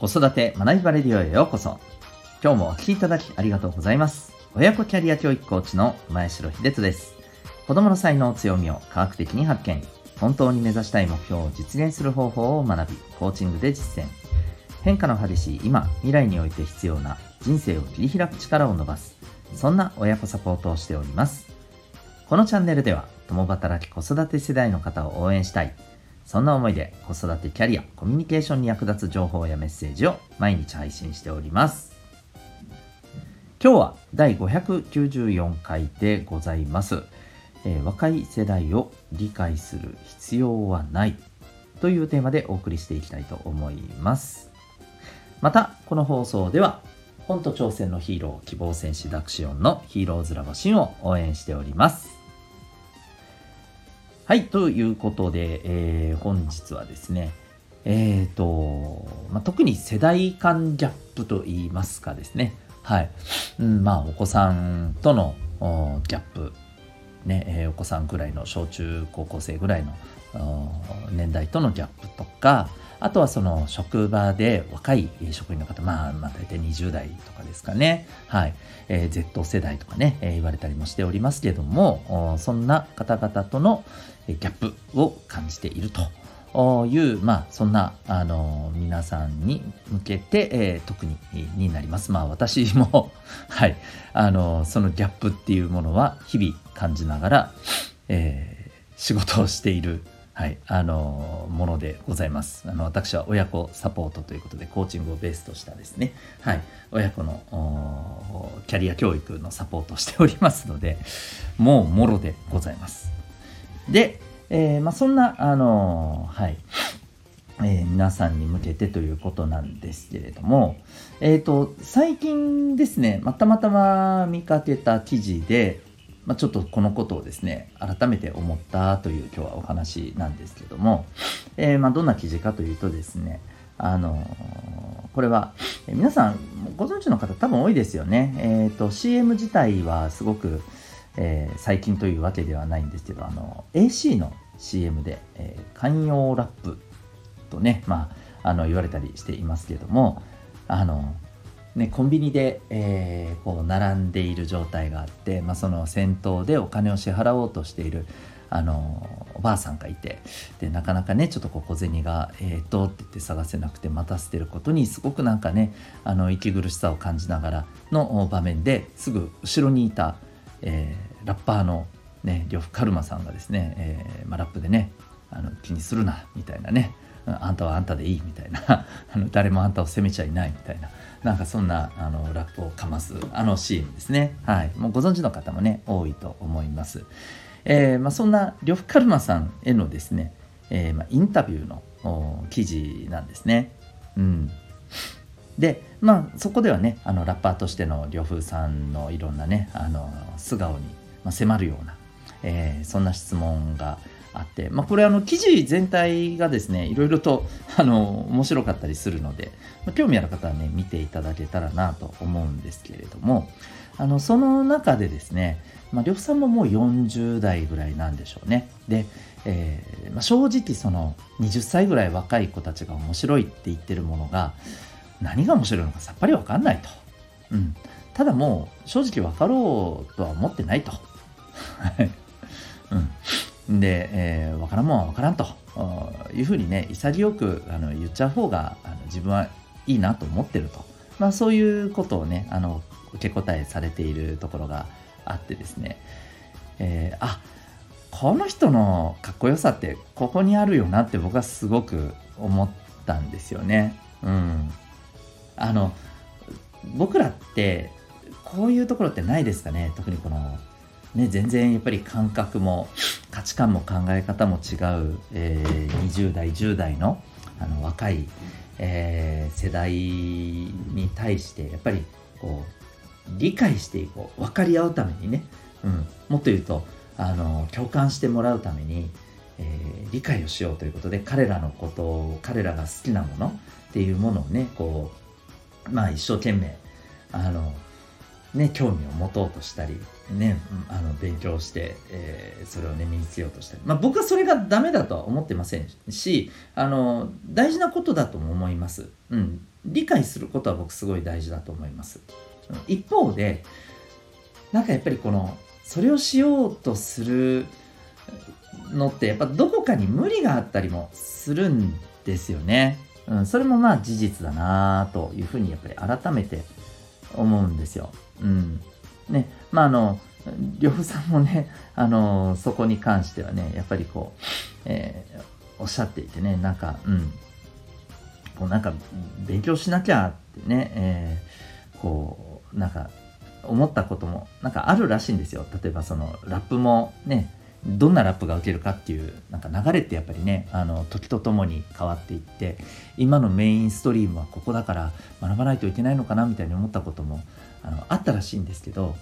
子育て学びバレリオへようこそ。今日もお聴きいただきありがとうございます。親子キャリア教育コーチの前城秀人です。子供の才能強みを科学的に発見。本当に目指したい目標を実現する方法を学び、コーチングで実践。変化の激しい今、未来において必要な人生を切り開く力を伸ばす。そんな親子サポートをしております。このチャンネルでは、共働き子育て世代の方を応援したい。そんな思いで子育てキャリア、コミュニケーションに役立つ情報やメッセージを毎日配信しております。今日は第594回でございます。えー、若い世代を理解する必要はないというテーマでお送りしていきたいと思います。また、この放送では本と挑戦のヒーロー希望戦士ダクシオンのヒーローズラボシンを応援しております。はい、ということで、えー、本日はですね、えっ、ー、と、まあ、特に世代間ギャップといいますかですね、はい、うん、まあ、お子さんとのギャップ、ね、えー、お子さんぐらいの小中高校生ぐらいの年代とのギャップとか、あとはその職場で若い職員の方、まあ、まあ大体20代とかですかね。はい。えー、Z 世代とかね、えー、言われたりもしておりますけども、そんな方々とのギャップを感じているという、まあ、そんな、あの、皆さんに向けて、えー、特にになります。まあ、私も はい、あの、そのギャップっていうものは日々感じながら、えー、仕事をしているはい、あのものでございます。あの私は親子サポートということでコーチングをベースとしたですね、はい、親子のキャリア教育のサポートをしておりますので、もうもろでございます。で、えー、まあ、そんなあのはい。えー、皆さんに向けてということなんですけれども、えっ、ー、と、最近ですね、またまたま見かけた記事で、まあ、ちょっとこのことをですね改めて思ったという今日はお話なんですけども、えー、まあどんな記事かというとですねあのこれは、え皆さんご存知の方多分多いですよね。えっ、と CM 自体はすごく、えー、最近というわけではないんですけどあの AC の CM で、えー、寛容ラップとね、まあ、あの言われたりしていますけどもあのね、コンビニで、えー、こう並んでいる状態があって、まあ、その先頭でお金を支払おうとしているあのおばあさんがいてでなかなかねちょっとこう小銭が「えー、っと」って言って探せなくて待たせてることにすごくなんかねあの息苦しさを感じながらの場面ですぐ後ろにいた、えー、ラッパーのね呂布カルマさんがですね、えーまあ、ラップでねあの気にするなみたいなねあんたはあんたでいいみたいな あの誰もあんたを責めちゃいないみたいななんかそんなあのラップをかますあのシーンですね。はい。もうご存知の方もね、多いと思います。えー、まあ、そんな呂布カルマさんへのですね、えー、まあ、インタビューの記事なんですね。うん。で、まあ、そこではね、あのラッパーとしての呂布さんのいろんなね、あの素顔に迫るような、えー、そんな質問があって、まあ、これあの記事全体がですねいろいろとあの面白かったりするので、興味ある方はね見ていただけたらなと思うんですけれどもあのその中でですね、まあ、呂布さんももう40代ぐらいなんでしょうね。で、えー、まあ、正直その20歳ぐらい若い子たちが面白いって言ってるものが何が面白いのかさっぱり分かんないと、うん、ただもう正直分かろうとは思ってないと。うん。で、えー、分からんもんは分からんと。いうふうにね潔くあの言っちゃう方があの自分はいいなと思ってると、まあ、そういうことをねあの受け答えされているところがあってですね、えー、あこの人のかっこよさってここにあるよなって僕はすごく思ったんですよね。うん、あの僕らってこういうところってないですかね？特にこのね、全然やっぱり感覚も価値観も考え方も違う、えー、20代10代のあの若い、えー、世代に対してやっぱりこう理解していこう分かり合うためにね、うん、もっと言うとあの共感してもらうために、えー、理解をしようということで彼らのことを彼らが好きなものっていうものをねこうまあ一生懸命あのね興味を持とうとしたりね、あの勉強して、えー、それをね身につけようとしたり、まあ、僕はそれがダメだとは思ってませんしあの大事なことだとも思います、うん、理解することは僕すごい大事だと思います。一方でなんかやっぱりこのそれをしようとするのってやっぱどこかに無理があったりもするんですよね。うん、それもまあ事実だなというふうにやっぱり改めて思うんですよ。うん。ね、まああの、呂布さんもね、あの、そこに関してはね、やっぱりこう、えー、おっしゃっていてね、なんか、うん、こうなんか勉強しなきゃってね、えー、こう、なんか思ったこともなんかあるらしいんですよ。例えばそのラップもね、どんなラップが受けるかっていうなんか流れってやっぱりねあの時とともに変わっていって今のメインストリームはここだから学ばないといけないのかなみたいに思ったこともあのあったらしいんですけど、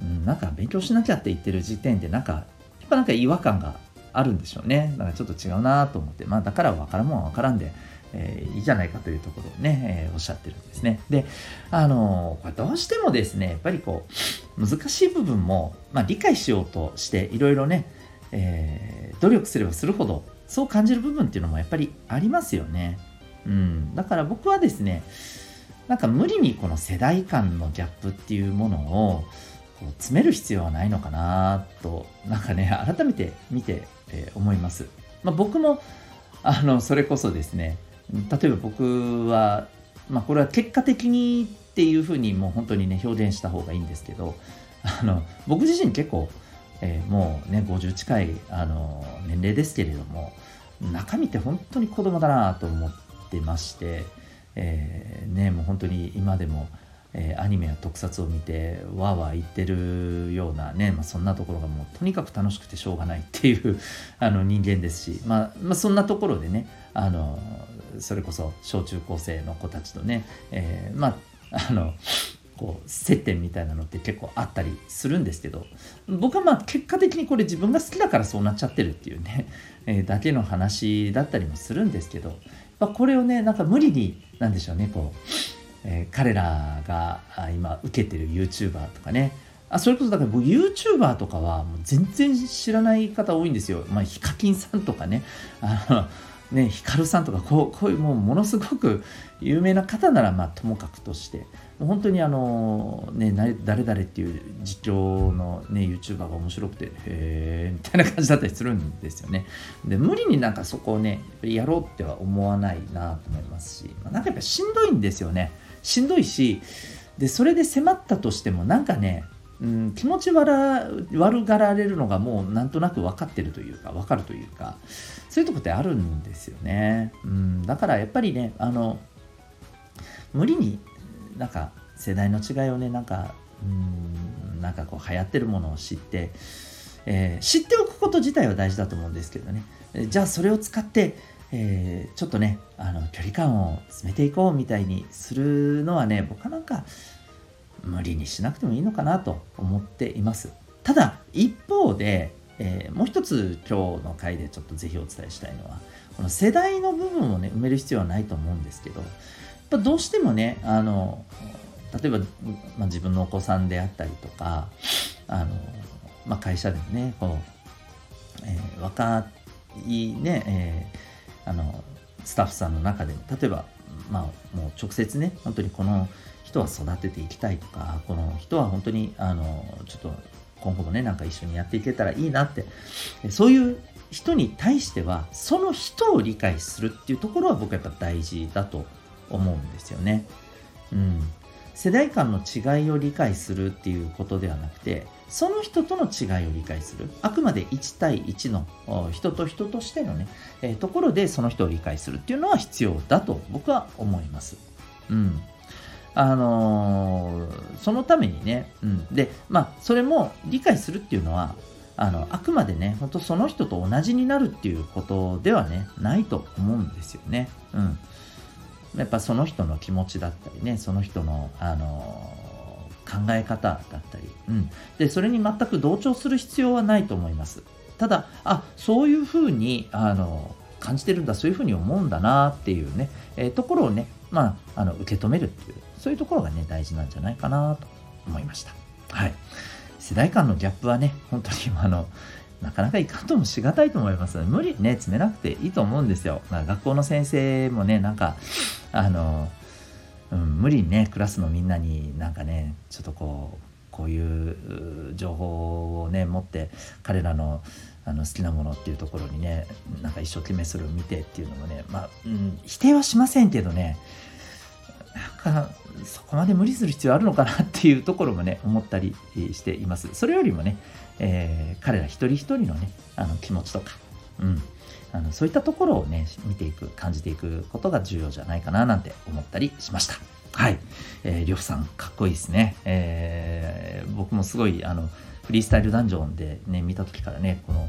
うん、なんか勉強しなきゃって言ってる時点でなんかやっぱなんか違和感があるんでしょうねだからちょっと違うなと思ってまあだから分からんもんは分からんでえー、いいじゃないかというところをね、えー、おっしゃってるんですね。で、あのー、どうしてもですね、やっぱりこう、難しい部分も、まあ、理解しようとして、いろいろね、えー、努力すればするほど、そう感じる部分っていうのもやっぱりありますよね。うん。だから僕はですね、なんか無理にこの世代間のギャップっていうものをこう詰める必要はないのかなと、なんかね、改めて見て、えー、思います。まあ、僕も、あの、それこそですね、例えば僕は、まあ、これは結果的にっていうふうにもう本当にね表現した方がいいんですけどあの僕自身結構、えー、もうね50近いあの年齢ですけれども中身って本当に子供だなと思ってまして、えー、ねもう本当に今でもえー、アニメや特撮を見てわーわー言ってるようなね、まあ、そんなところがもうとにかく楽しくてしょうがないっていう あの人間ですし、まあ、まあ、そんなところでねあのそれこそ小中高生の子たちとね、えー、まああのこう接点みたいなのって結構あったりするんですけど僕はまあ結果的にこれ自分が好きだからそうなっちゃってるっていうね、えー、だけの話だったりもするんですけど、まあ、これをねなんか無理になんでしょうねこうえー、彼らが今受けてる YouTuber とかねあそれこそだから僕 YouTuber とかはもう全然知らない方多いんですよ。まあ、ヒカキンさんとかね、あの、ね、ヒカルさんとかこう、こういうもうものすごく有名な方ならまあともかくとして、本当にあの、ね、誰々っていう実況のね、YouTuber が面白くて、へえ、みたいな感じだったりするんですよね。で、無理になんかそこをね、やろうっては思わないなと思いますし、まあ、なんかやっぱしんどいんですよね。しんどいしでそれで迫ったとしてもなんかね、うん、気持ち悪悪がられるのがもうなんとなく分かってるというか分かるというかそういうとこってあるんですよね、うん、だからやっぱりねあの無理になんか世代の違いをねなんかうんなんかこう流行ってるものを知って、えー、知っておくこと自体は大事だと思うんですけどね。じゃあそれを使ってえー、ちょっとねあの距離感を詰めていこうみたいにするのはね僕はなんか無理にしなくてもいいのかなと思っています。ただ一方で、えー、もう一つ今日の回でちょっとぜひお伝えしたいのはこの世代の部分をね埋める必要はないと思うんですけどやっぱどうしてもねあの例えば、まあ、自分のお子さんであったりとかあの、まあ、会社でもねこう、えー、若いね、えーあのスタッフさんの中でも例えば、まあ、もう直接ね本当にこの人は育てていきたいとかこの人は本当にあのちょっと今後もねなんか一緒にやっていけたらいいなってそういう人に対してはその人を理解するっていうところは僕はやっぱ大事だと思うんですよね。うん、世代間の違いを理解するっていうことではなくてその人との違いを理解するあくまで1対1の人と人としてのね、えー、ところでその人を理解するっていうのは必要だと僕は思います。うんあのー、そのためにね、うん、でまあそれも理解するっていうのはあのあくまでね本当その人と同じになるっていうことではねないと思うんですよね。うん、やっぱその人の気持ちだったりねその人のあのー考え方だったり、うん、でそれに全く同調する必要はないと思います。ただ、あそういうふうにあの感じてるんだ、そういうふうに思うんだなっていうね、えー、ところをね、まあ、あの受け止めるっていう、そういうところがね、大事なんじゃないかなと思いました。はい。世代間のギャップはね、本当にあの、なかなかいかんともしがたいと思います。無理ね、詰めなくていいと思うんですよ。学校の先生もね、なんか、あの、うん、無理にねクラスのみんなになんかねちょっとこうこういう情報をね持って彼らのあの好きなものっていうところにねなんか一生懸命それを見てっていうのもねまあ、うん、否定はしませんけどねなんかそこまで無理する必要あるのかなっていうところもね思ったりしています。それよりもね、えー、彼ら一人一人のねあの気持ちとか、うん、あのそういったところをね見ていく感じていくことが重要じゃないかななんて思ったりしました。はい、えー、りょうさんかっこいいですね、えー、僕もすごいあのフリースタイルダンジョンでね見た時からねこの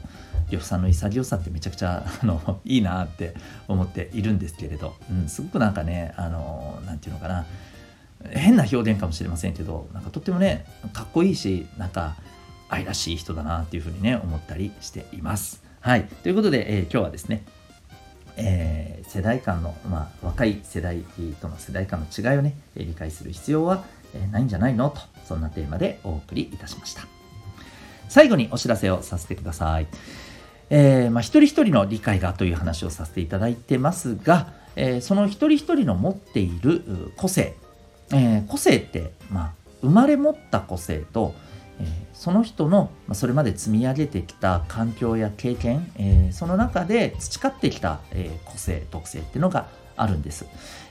呂布さんの潔さってめちゃくちゃあのいいなって思っているんですけれど、うん、すごくなんかねあのなんていうのかな。変な表現かもしれませんけどなんかとってもねかっこいいしなんか愛らしい人だなっていうふうにね思ったりしています。はい。ということで、えー、今日はですねえー、世代間の、まあ、若い世代との世代間の違いをね理解する必要はないんじゃないの？とそんなテーマでお送りいたしました。最後にお知らせをさせてください。えー、まあ、一人一人の理解がという話をさせていただいてますが、えー、その一人一人の持っている個性、えー、個性って、まあ、生まれ持った個性と、えその人の、まあ、それまで積み上げてきた環境や経験、えその中で培ってきた、え個性特性っていうのがあるんです、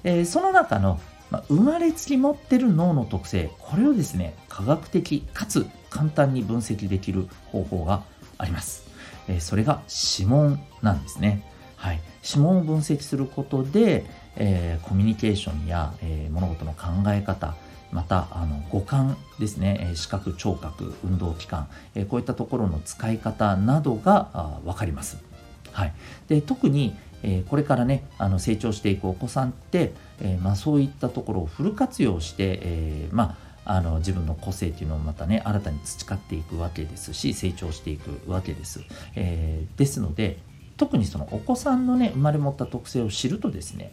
えその中の、まあ、生まれつき持ってる脳の特性これをですね科学的かつ簡単に分析できる方法がありますえそれが指紋なんですね。はい、指紋を分析することで、えー、コミュニケーションや、えー、物事の考え方またあの五感ですね視覚聴覚運動器官、えー、こういったところの使い方などが分かります。はい、で特に、えこれからねあの成長していくお子さんって、えまあ、そういったところをフル活用して、えまああの自分の個性っていうのをまたね新たに培っていくわけですし成長していくわけです。えー、ですので特にそのお子さんのね生まれ持った特性を知るとですね、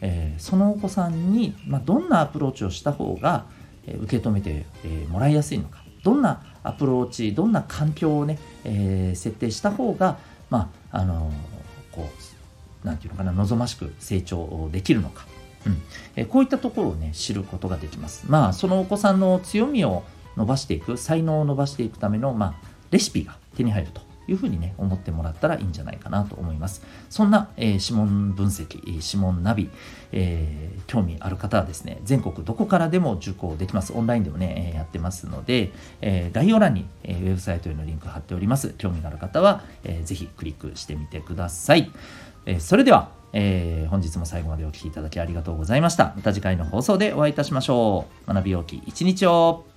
えー、そのお子さんに、まあ、どんなアプローチをした方が、え受け止めて、えもらいやすいのかどんなアプローチどんな環境をね、え設定した方がまああのこう何て言うのかな望ましく成長できるのか。うん。えこういったところをね知ることができます。まあそのお子さんの強みを伸ばしていく才能を伸ばしていくための、まあ、レシピが手に入ると。いうふうにね思ってもらったらいいんじゃないかなと思います。そんな、えー、指紋分析指紋ナビ、えー、興味ある方はですね全国どこからでも受講できます。オンラインでもねやってますので、えー、概要欄に、えウェブサイトへのリンク貼っております。興味がある方は、えー、ぜひクリックしてみてください、えそれではえ、本日も最後までお聴きいただきありがとうございました。また次回の放送でお会いいたしましょう。学びようき一日を。